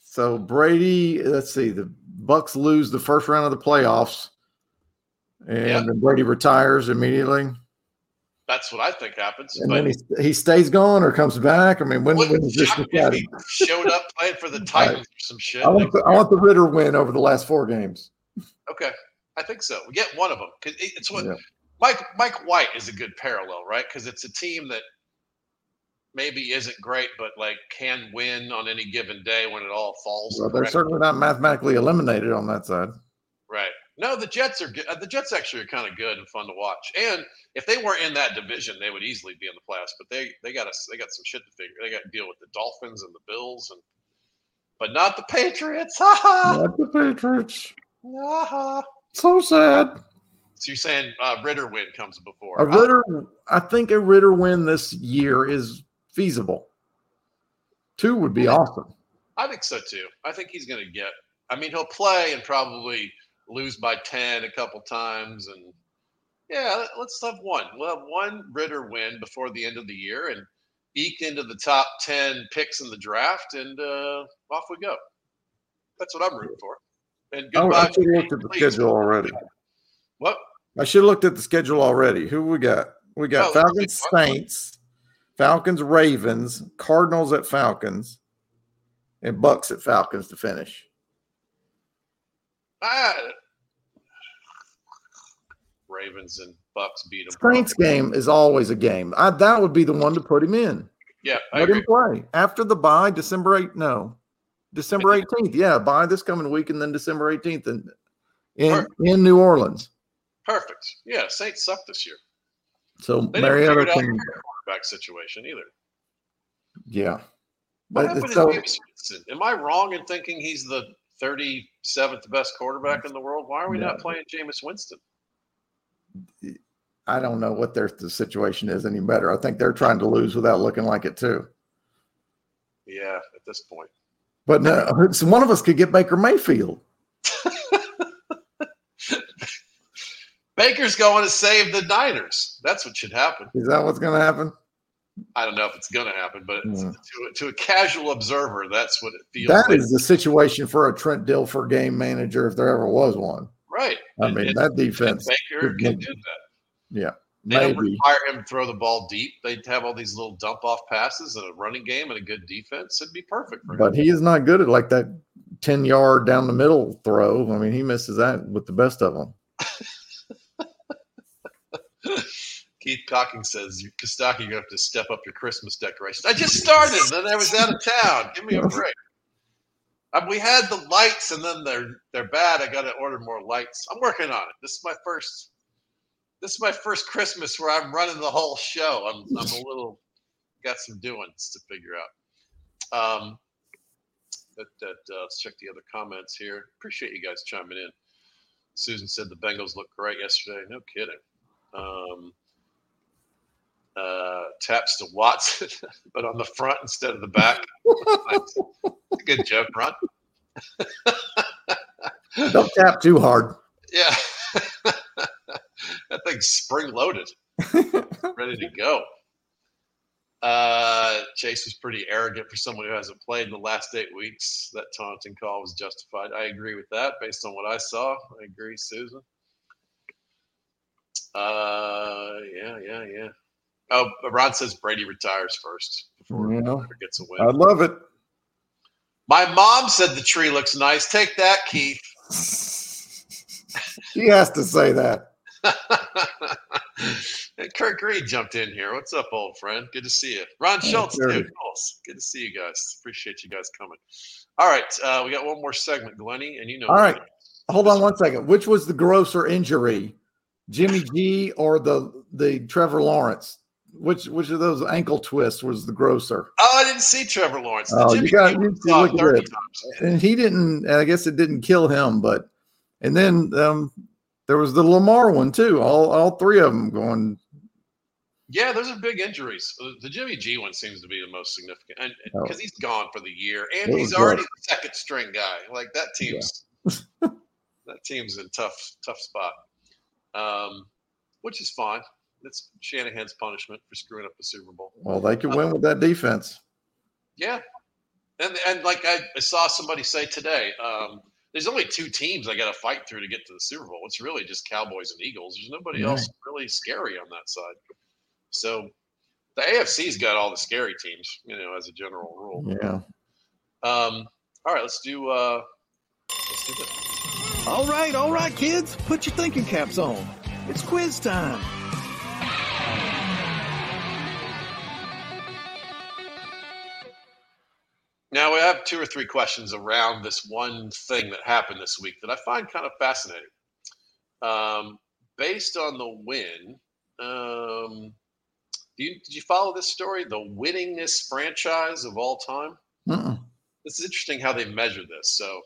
Speaker 3: So Brady, let's see, the Bucs lose the first round of the playoffs, and then Brady retires immediately.
Speaker 1: That's what I think happens.
Speaker 3: And
Speaker 1: but
Speaker 3: then he, he stays gone or comes back. I mean, when, when this
Speaker 1: shock me he showed up playing for the Titans or some shit.
Speaker 3: I want, the, I want the Ridder win over the last four games.
Speaker 1: Okay, I think so. We get one of them because it's what
Speaker 3: Yeah.
Speaker 1: Mike Mike White is a good parallel, right? Because it's a team that maybe isn't great, but like can win on any given day when it all falls.
Speaker 3: Well, they're certainly not mathematically eliminated on that side.
Speaker 1: Right. No, the Jets are good. uh, The Jets actually are kind of good and fun to watch. And if they weren't in that division, they would easily be in the playoffs. But they they got us. They got some shit to figure. They got to deal with the Dolphins and the Bills and. But not the Patriots.
Speaker 3: Not the Patriots. So sad.
Speaker 1: So you're saying uh, Ridder win comes before?
Speaker 3: A Ridder, I think a Ridder win this year is feasible. Two would be awesome.
Speaker 1: I think so too. I think he's going to get. I mean, he'll play and probably lose by ten a couple times, and yeah, let- let's have one. We'll have one Ridder win before the end of the year and eke into the top ten picks in the draft, and uh, off we go. That's what I'm rooting for. And
Speaker 3: I,
Speaker 1: goodbye.
Speaker 3: I should have looked at the
Speaker 1: please.
Speaker 3: schedule already.
Speaker 1: What?
Speaker 3: I should have looked at the schedule already. Who we got? We got
Speaker 1: Oh,
Speaker 3: Falcons. Saints, Falcons, Ravens, Cardinals at Falcons, and Bucs at Falcons to finish.
Speaker 1: Ah, Ravens and Bucs beat them.
Speaker 3: Saints game is always a game. I, that would be the one to put him in.
Speaker 1: Yeah, I
Speaker 3: Let
Speaker 1: agree.
Speaker 3: him play after the bye, December eighth. No, December eighteenth. Yeah, bye this coming week, and then December eighteenth, and in
Speaker 1: Perfect.
Speaker 3: in New Orleans.
Speaker 1: Perfect. Yeah, Saints suck this year.
Speaker 3: So
Speaker 1: They
Speaker 3: Mariota
Speaker 1: figure it out
Speaker 3: can,
Speaker 1: in quarterback situation either.
Speaker 3: yeah.
Speaker 1: What
Speaker 3: But
Speaker 1: happened to
Speaker 3: so?
Speaker 1: Am I wrong in thinking he's the 37th best quarterback in the world? Why are we not playing Jameis Winston?
Speaker 3: I don't know what their the situation is any better. I think they're trying to lose without looking like it too.
Speaker 1: Yeah, at this point.
Speaker 3: But no, one of us could get Baker Mayfield.
Speaker 1: Baker's going to save the Niners. That's what should happen.
Speaker 3: Is that what's going to happen?
Speaker 1: I don't know if it's going to happen, but
Speaker 3: Hmm.
Speaker 1: to, to a casual observer, that's what it feels
Speaker 3: That
Speaker 1: like.
Speaker 3: is the situation for a Trent Dilfer game manager if there ever was one.
Speaker 1: right.
Speaker 3: I
Speaker 1: And-
Speaker 3: mean,
Speaker 1: and-
Speaker 3: that defense.
Speaker 1: Baker
Speaker 3: could
Speaker 1: can do that.
Speaker 3: Yeah,
Speaker 1: They don't require him to throw the ball deep. They'd have all these little dump off passes and a running game and a good defense. It'd be perfect for him.
Speaker 3: But he is not good at like that 10 yard down the middle throw. I mean, he misses that with the best of them.
Speaker 1: Keith Cocking says, "You Kostaki, you have to step up your Christmas decorations." I just started, then I was out of town. Give me a break. Uh, we had the lights, and then they're they're bad. I got to order more lights. I'm working on it. This is my first. This is my first Christmas where I'm running the whole show. I'm I'm a little got some doings to figure out. Um, That, that uh, let's check the other comments here. Appreciate you guys chiming in. Susan said the Bengals looked great yesterday. No kidding. Um, uh, taps to Watson, but on the front instead of the back. Good joke, Ron.
Speaker 3: Don't tap too hard.
Speaker 1: Yeah. that thing's spring loaded, ready to go. Uh, Chase was pretty arrogant for someone who hasn't played in the last eight weeks. That taunting call was justified. I agree with that based on what I saw. I agree, Susan. Uh, yeah, yeah, yeah. Oh, Rod says Brady retires first before
Speaker 3: Yeah.
Speaker 1: he gets a win.
Speaker 3: I love it.
Speaker 1: My mom said the tree looks nice. Take that, Keith.
Speaker 3: She has to say that.
Speaker 1: Kurt Green jumped in here. What's up, old friend? Good to see you. Ron Schultz,
Speaker 3: sure.
Speaker 1: too. Cool. Good to see you guys. Appreciate you guys coming. All right, uh, we got one more segment, Glenny, and you know.
Speaker 3: All right. Hold on one second. Which was the grosser injury, Jimmy G or the the Trevor Lawrence? Which which of those ankle twists was the grosser?
Speaker 1: Oh, I didn't see Trevor Lawrence. The
Speaker 3: Oh, you got you to look at it.
Speaker 1: times.
Speaker 3: And he didn't. I guess it didn't kill him, but and then um, there was the Lamar one too. All all three of them going.
Speaker 1: Yeah, those are big injuries. Uh, The Jimmy G one seems to be the most significant, and
Speaker 3: Oh.
Speaker 1: because he's gone for the year, and he's already the second string guy. Like that team's that team's in tough tough spot, um, which is fine. That's Shanahan's punishment for screwing up the Super Bowl.
Speaker 3: Well, they could win with that defense.
Speaker 1: Yeah, and and like I, I saw somebody say today, um, there's only two teams I got to fight through to get to the Super Bowl. It's really just Cowboys and Eagles. There's nobody
Speaker 3: Right.
Speaker 1: else really scary on that side. So the AFC's got all the scary teams, you know, as a general rule.
Speaker 3: Yeah.
Speaker 1: Um, all right, let's do. Uh, let's do this.
Speaker 4: All right, all right, kids, put your thinking caps on. It's quiz time.
Speaker 1: Now we have two or three questions around this one thing that happened this week that I find kind of fascinating. Um, based on the win, um, do you, did you follow this story? The winningest franchise of all time.
Speaker 3: Mm-mm.
Speaker 1: This is interesting how they measure this. So,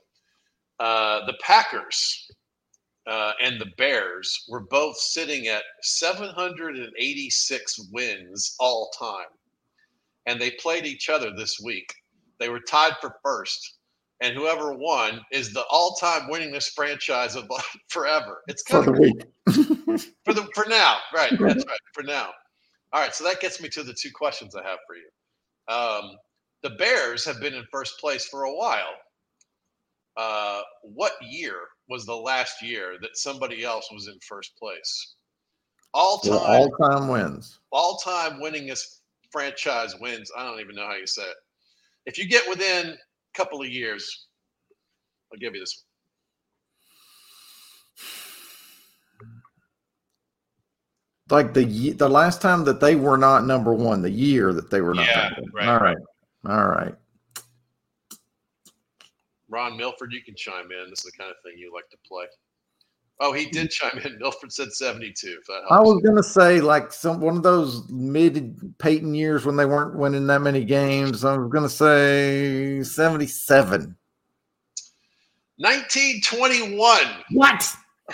Speaker 1: uh, the Packers uh, and the Bears were both sitting at 786 wins all time, and they played each other this week. They were tied for first, and whoever won is the all-time winningest franchise of forever. It's
Speaker 3: For
Speaker 1: kind
Speaker 3: the
Speaker 1: of
Speaker 3: week.
Speaker 1: for the for now, right? That's right. For now. All right. So that gets me to the two questions I have for you. Um, the Bears have been in first place for a while. Uh, what year was the last year that somebody else was in first place? All
Speaker 3: The
Speaker 1: time,
Speaker 3: all time wins.
Speaker 1: all time winningest franchise wins. I don't even know how you say it. If you get within a couple of years, I'll give you this. One.
Speaker 3: Like the the last time that they were not number one, the year that they were not
Speaker 1: Yeah,
Speaker 3: number one.
Speaker 1: right,
Speaker 3: All right. All right.
Speaker 1: Ron Milford, you can chime in. This is the kind of thing you like to play. Oh, he did chime in. Milford said 72. If that helps.
Speaker 3: I was gonna say like some one of those mid Peyton years when they weren't winning that many games. I was gonna say seventy-seven.
Speaker 1: 1921.
Speaker 3: What?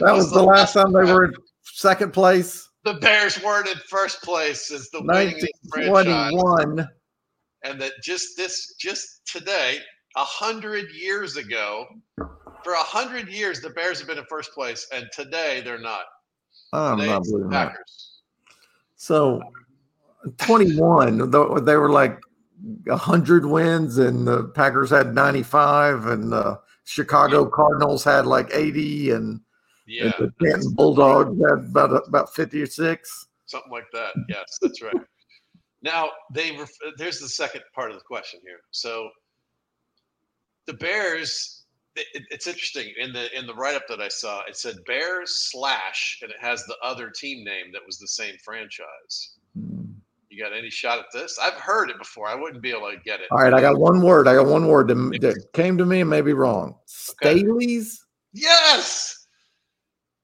Speaker 3: That was the last time they were in second place.
Speaker 1: The Bears weren't in first place as the
Speaker 3: Nineteen
Speaker 1: franchise. And that just this, just today, a hundred years ago, for a hundred years, the Bears have been in first place, and today they're not.
Speaker 3: I'm
Speaker 1: Today
Speaker 3: not believing that. So, 21, they were like 100 wins, and the Packers had 95, and the Chicago Cardinals had like 80, and, and the Canton Bulldogs had about, about 56.
Speaker 1: something like that. Yes, that's right. Now they ref- there's the second part of the question here. So the Bears, it, it's interesting in the in the write up that I saw, it said Bears slash, and it has the other team name that was the same franchise. Hmm. You got any shot at this? I've heard it before. I wouldn't be able to get it.
Speaker 3: All right, I got one word. I got one word that, that came to me and may be wrong.
Speaker 1: Okay.
Speaker 3: Staley's?
Speaker 1: Yes,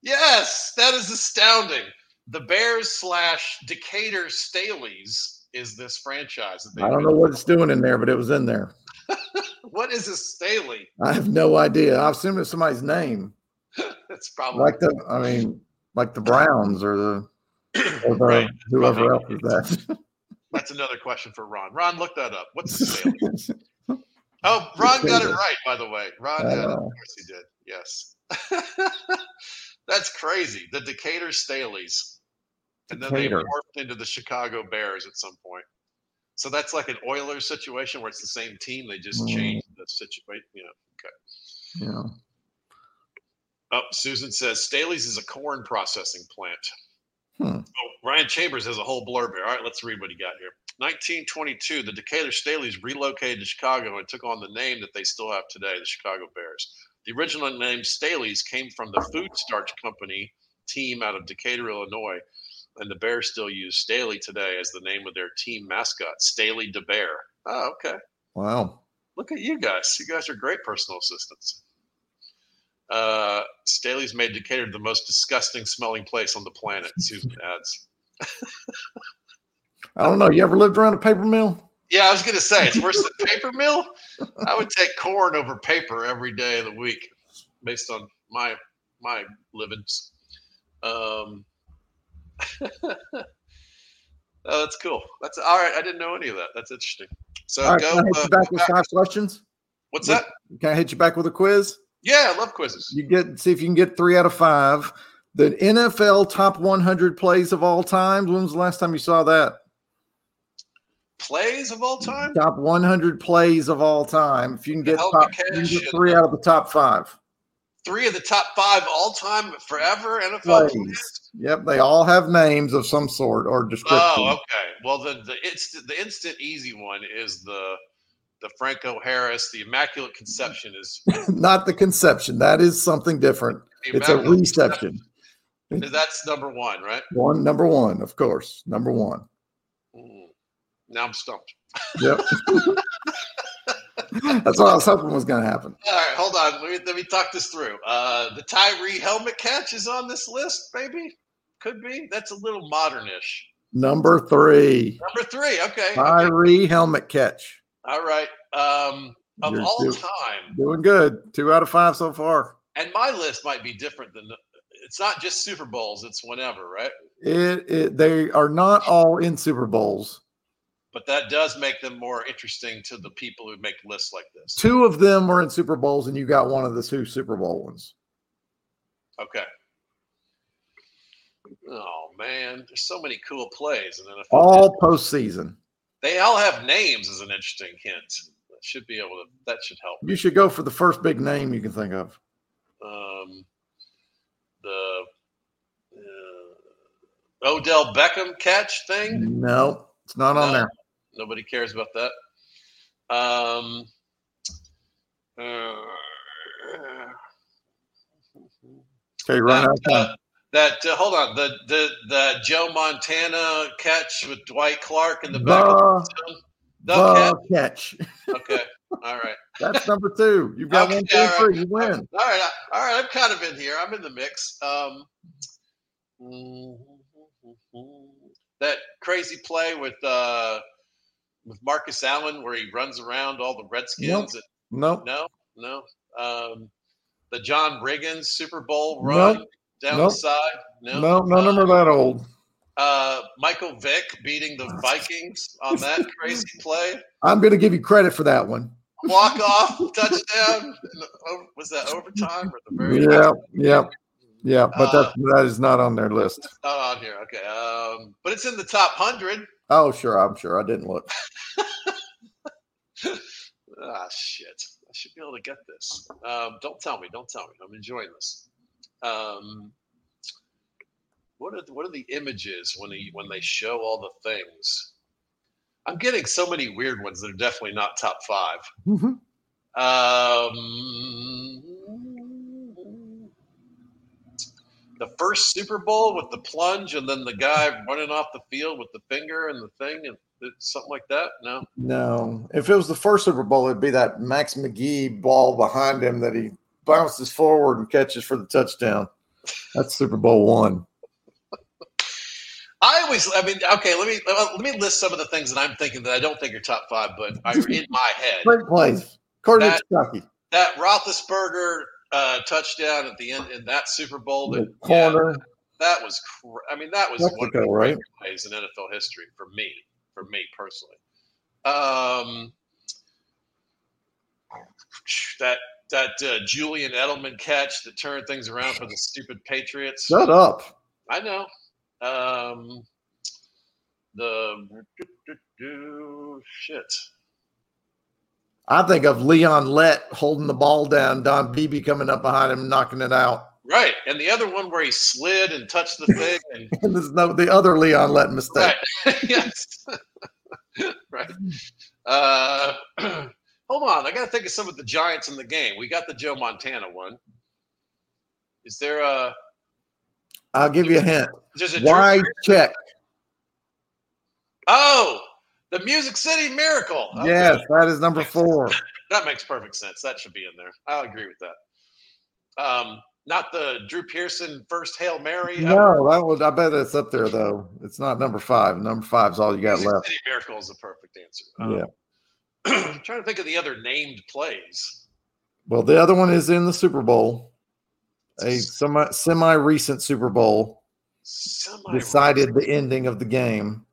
Speaker 1: yes, that is astounding. The Bears slash Decatur Staley's is this franchise. That
Speaker 3: I don't know what it's doing in there, but it was in there.
Speaker 1: what is a Staley?
Speaker 3: I have no idea. I assume it's somebody's name,
Speaker 1: That's probably
Speaker 3: like the. I mean, like the Browns or the or the
Speaker 1: Right.
Speaker 3: whoever else is that.
Speaker 1: that's another question for Ron. Ron, look that up. What's a Staley? Oh, Ron got it right, by the way. Ron got it. Of
Speaker 3: Uh.
Speaker 1: course he did. Yes. That's crazy. The Decatur Staleys. And then they morphed into the Chicago Bears at some point. So that's like an Oilers situation where it's the same team. They just
Speaker 3: Mm.
Speaker 1: changed the situation. You know, okay.
Speaker 3: yeah.
Speaker 1: Oh, Susan says Staley's is a corn processing plant.
Speaker 3: Hmm.
Speaker 1: Oh, Ryan Chambers has a whole blurb here. All right, let's read what he got here. 1922, the Decatur Staleys relocated to Chicago and took on the name that they still have today, the Chicago Bears. The original name Staley's came from the Food Starch Company team out of Decatur, Illinois, and the Bears still use Staley today as the name of their team mascot, Staley the Bear. Oh, okay.
Speaker 3: Wow.
Speaker 1: Look at you guys. You guys are great personal assistants. Uh, Staley's made Decatur the most disgusting smelling place on the planet, Susan adds.
Speaker 3: I don't know. You ever lived around a paper mill?
Speaker 1: Yeah, I was going to say, it's worse than paper mill. I would take corn over paper every day of the week based on my my livings. Um, oh, that's cool. That's all right. I didn't know any of that. That's interesting. So
Speaker 3: right,
Speaker 1: go.
Speaker 3: can I hit
Speaker 1: uh,
Speaker 3: you back with five questions?
Speaker 1: What's that?
Speaker 3: Can I hit you back with a quiz?
Speaker 1: Yeah, I love quizzes.
Speaker 3: You get see if you can get three out of five. The NFL top 100 plays of all time. When was the last time you saw that?
Speaker 1: Plays of all time?
Speaker 3: Top 100 plays of all time. If you can get, top, you get three out of the top five
Speaker 1: Three of the top five all time forever NFL
Speaker 3: plays.
Speaker 1: plays.
Speaker 3: Yep, they all have names of some sort or description.
Speaker 1: Oh, okay. Well, the the instant the instant easy one is the the Franco Harris. The Immaculate Conception is
Speaker 3: Not the conception. That is something different. It's a reception.
Speaker 1: Conception. That's number one, right?
Speaker 3: One, number one, of course. Number one.
Speaker 1: Mm. Now I'm stumped.
Speaker 3: Yep. That's what I was hoping was going to happen.
Speaker 1: All right, hold on. Let me let me talk this through. Uh, the Tyree helmet catch is on this list. Maybe could be. That's a little modernish.
Speaker 3: Number three,
Speaker 1: Number three. Okay. okay.
Speaker 3: Helmet catch.
Speaker 1: All right. Um, of
Speaker 3: You're
Speaker 1: all
Speaker 3: do-
Speaker 1: time,
Speaker 3: Doing good. Two out of five so far.
Speaker 1: and my list might be different than. It's not just Super Bowls. It's whenever, right?
Speaker 3: It, it they are not all in Super Bowls.
Speaker 1: But that does make them more interesting to the people who make lists like this.
Speaker 3: Two of them were in Super Bowls, and you got one of the two Super Bowl ones.
Speaker 1: Okay. Oh man, there's so many cool plays, and then if
Speaker 3: All postseason.
Speaker 1: they all have names, is an interesting hint. That should be able to. That should help.
Speaker 3: You should go for the first big name you can think of.
Speaker 1: Um, the uh, Odell Beckham catch thing.
Speaker 3: No, it's not on
Speaker 1: No.
Speaker 3: there.
Speaker 1: Nobody cares about that. Um, uh,
Speaker 3: Okay, run out of time.
Speaker 1: uh, that uh, hold on the the the Joe Montana catch with Dwight Clark in the back. of
Speaker 3: The,
Speaker 1: the, the catch.
Speaker 3: catch.
Speaker 1: Okay, all right.
Speaker 3: That's number two. You've got
Speaker 1: Okay,
Speaker 3: one, two,
Speaker 1: right.
Speaker 3: three. You win.
Speaker 1: All right, all right. I'm kind of in here. I'm in the mix. Um, that crazy play with uh, with Marcus Allen where he runs around all the Redskins. and-
Speaker 3: Nope.
Speaker 1: no, no. Um, the John Riggins Super Bowl run
Speaker 3: Nope.
Speaker 1: Down
Speaker 3: Nope.
Speaker 1: the side. No,
Speaker 3: No, none of them are that old.
Speaker 1: Uh, Michael Vick beating the Vikings on that crazy play.
Speaker 3: I'm going to give you credit for that one.
Speaker 1: Walk off touchdown. Was that overtime or the very?
Speaker 3: Yeah, yeah, yeah. But
Speaker 1: Uh,
Speaker 3: that is not on their list.
Speaker 1: Not on here. Okay. Um, but it's in the top hundred.
Speaker 3: Oh, sure. I'm sure. I didn't look.
Speaker 1: Ah, shit. I should be able to get this. Um, don't tell me. Don't tell me. I'm enjoying this. Um, what are the, what are the images when they when they show all the things? I'm getting so many weird ones that are definitely not top five. Um, the first Super Bowl with the plunge, and then the guy running off the field with the finger and the thing, and something like that. No,
Speaker 3: No, if it was the first Super Bowl, it'd be that Max McGee ball behind him that he bounces forward and catches for the touchdown. That's Super Bowl one.
Speaker 1: I always, I mean, okay, let me let me list some of the things that I'm thinking that I don't think are top five, but are in my head.
Speaker 3: Great plays. According
Speaker 1: That-. That Roethlisberger uh, touchdown at the end in that Super Bowl, that, yeah,
Speaker 3: corner.
Speaker 1: that was, cr- I mean, that was one of the
Speaker 3: Mexico, right?
Speaker 1: plays in NFL history for me, for me personally. Um, that that uh, Julian Edelman catch that turned things around for the stupid Patriots.
Speaker 3: Shut up.
Speaker 1: I know. Um, the shit.
Speaker 3: I think of Leon Lett holding the ball down, Don Beebe coming up behind him, knocking it out.
Speaker 1: Right, and the other one where he slid and touched the thing, and
Speaker 3: And there's no the other Leon Lett mistake.
Speaker 1: right, yes, right. Uh, hold on, I got to think of some of the Giants in the game. We got the Joe Montana one. Is there a?
Speaker 3: I'll give you a hint.
Speaker 1: There's a Drew
Speaker 3: Wide check.
Speaker 1: Oh, the Music City Miracle. Okay.
Speaker 3: Yes, that is number four.
Speaker 1: That makes perfect sense. That should be in there. I'll agree with that. Um, not the Drew Pearson first Hail Mary.
Speaker 3: No, that was. I bet that's up there though. It's not number five. Number five is all you got
Speaker 1: Music
Speaker 3: left.
Speaker 1: City Miracle is the perfect answer. Um,
Speaker 3: Yeah.
Speaker 1: I'm trying to think of the other named plays.
Speaker 3: Well, the other one is in the Super Bowl, a semi semi recent Super Bowl
Speaker 1: Semi-
Speaker 3: decided the ending of the game.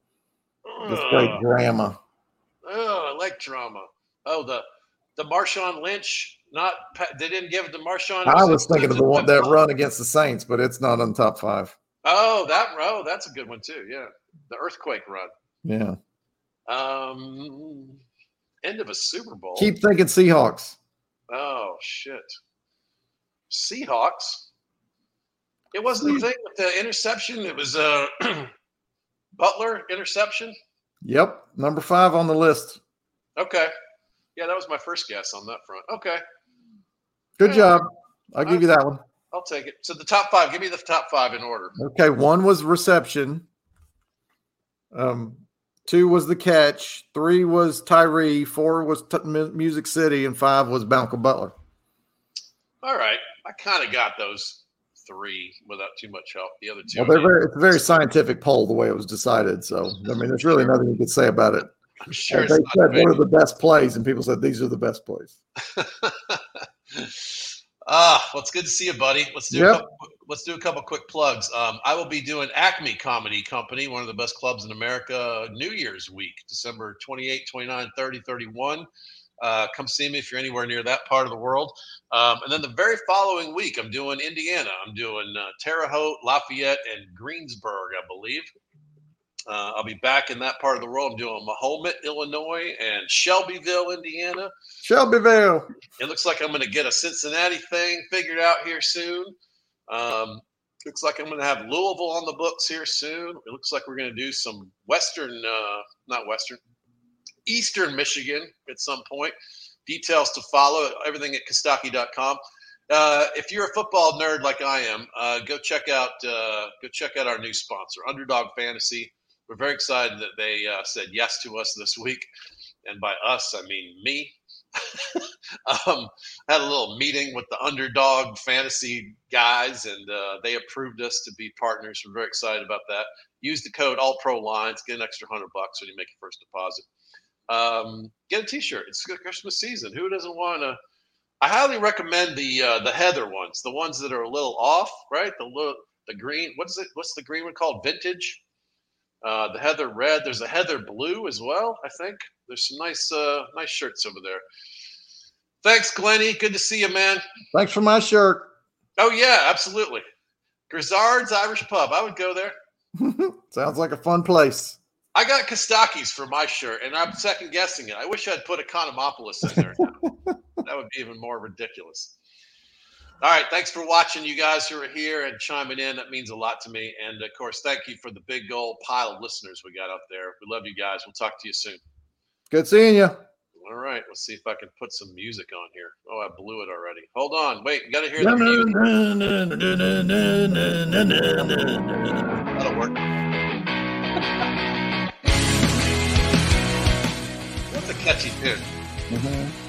Speaker 3: This great drama.
Speaker 1: Oh, I like drama. Oh, the the Marshawn Lynch. Not they didn't give it to Marshawn.
Speaker 3: I was thinking of the one that run against the Saints, but it's not on top five.
Speaker 1: Oh, that oh, that's a good one too. Yeah, the earthquake run.
Speaker 3: Yeah.
Speaker 1: Um, end of a Super Bowl.
Speaker 3: Keep thinking Seahawks.
Speaker 1: Oh shit. Seahawks. It wasn't the thing with the interception. It was a Butler interception.
Speaker 3: Yep. Number five on the list.
Speaker 1: Okay. Yeah, that was my first guess on that front. Okay,
Speaker 3: Good job. I'll give you that one.
Speaker 1: I'll take it. So the top five. Give me the top five in order.
Speaker 3: Okay. One was reception. Um, two was the catch. Three was Tyree. Four was T- Music City, and five was Malcolm Butler.
Speaker 1: All right, I kind of got those three without too much help. The other two,
Speaker 3: Well, they're very, it's a very scientific poll the way it was decided. So, I mean, there's really nothing you could say about it.
Speaker 1: I'm sure
Speaker 3: they
Speaker 1: it's
Speaker 3: said what are the best plays, and people said these are the best plays.
Speaker 1: Ah, well, it's good to see you, buddy. Let's do
Speaker 3: Yep.
Speaker 1: a couple, let's do a couple quick plugs. Um, I will be doing Acme Comedy Company, one of the best clubs in America, New Year's week, December 28, 29, 30, 31. Uh, come see me if you're anywhere near that part of the world. Um, and then the very following week, I'm doing Indiana. I'm doing uh, Terre Haute, Lafayette, and Greensburg, I believe. Uh, I'll be back in that part of the world. I'm doing Mahomet, Illinois, and Shelbyville, Indiana.
Speaker 3: Shelbyville.
Speaker 1: It looks like I'm going to get a Cincinnati thing figured out here soon. Um, looks like I'm going to have Louisville on the books here soon. It looks like we're going to do some Western, uh, not Western, Eastern Michigan at some point. Details to follow. Everything at Kostaki.com. Uh, if you're a football nerd like I am, uh, go check out uh, go check out our new sponsor, Underdog Fantasy. We're very excited that they uh, said yes to us this week, and by us I mean me. um, had a little meeting with the underdog fantasy guys, and uh, they approved us to be partners. We're very excited about that. Use the code All Pro Lines, get an extra hundred bucks when you make your first deposit. Um, get a T-shirt. It's Christmas season. Who doesn't want to? I highly recommend the uh, the Heather ones, the ones that are a little off, right? The little, the green. What is it? What's the green one called? Vintage. Uh, the Heather red. There's a Heather blue as well. I think there's some nice uh, nice shirts over there. Thanks, Glenny. Good to see you, man.
Speaker 3: Thanks for my shirt.
Speaker 1: Oh yeah, absolutely. Grizzard's Irish Pub. I would go there.
Speaker 3: Sounds like a fun place.
Speaker 1: I got Kostakis for my shirt, and I'm second guessing it. I wish I'd put a Economopolis in there. that would be even more ridiculous. All right, thanks for watching, you guys who are here and chiming in. That means a lot to me. And of course, thank you for the big old pile of listeners we got out there. We love you guys. We'll talk to you soon.
Speaker 3: Good seeing you.
Speaker 1: All right, let's see if I can put some music on here. Oh, I blew it already. Hold on, wait, you got to hear the music. That'll work. What's a catchy tune? Da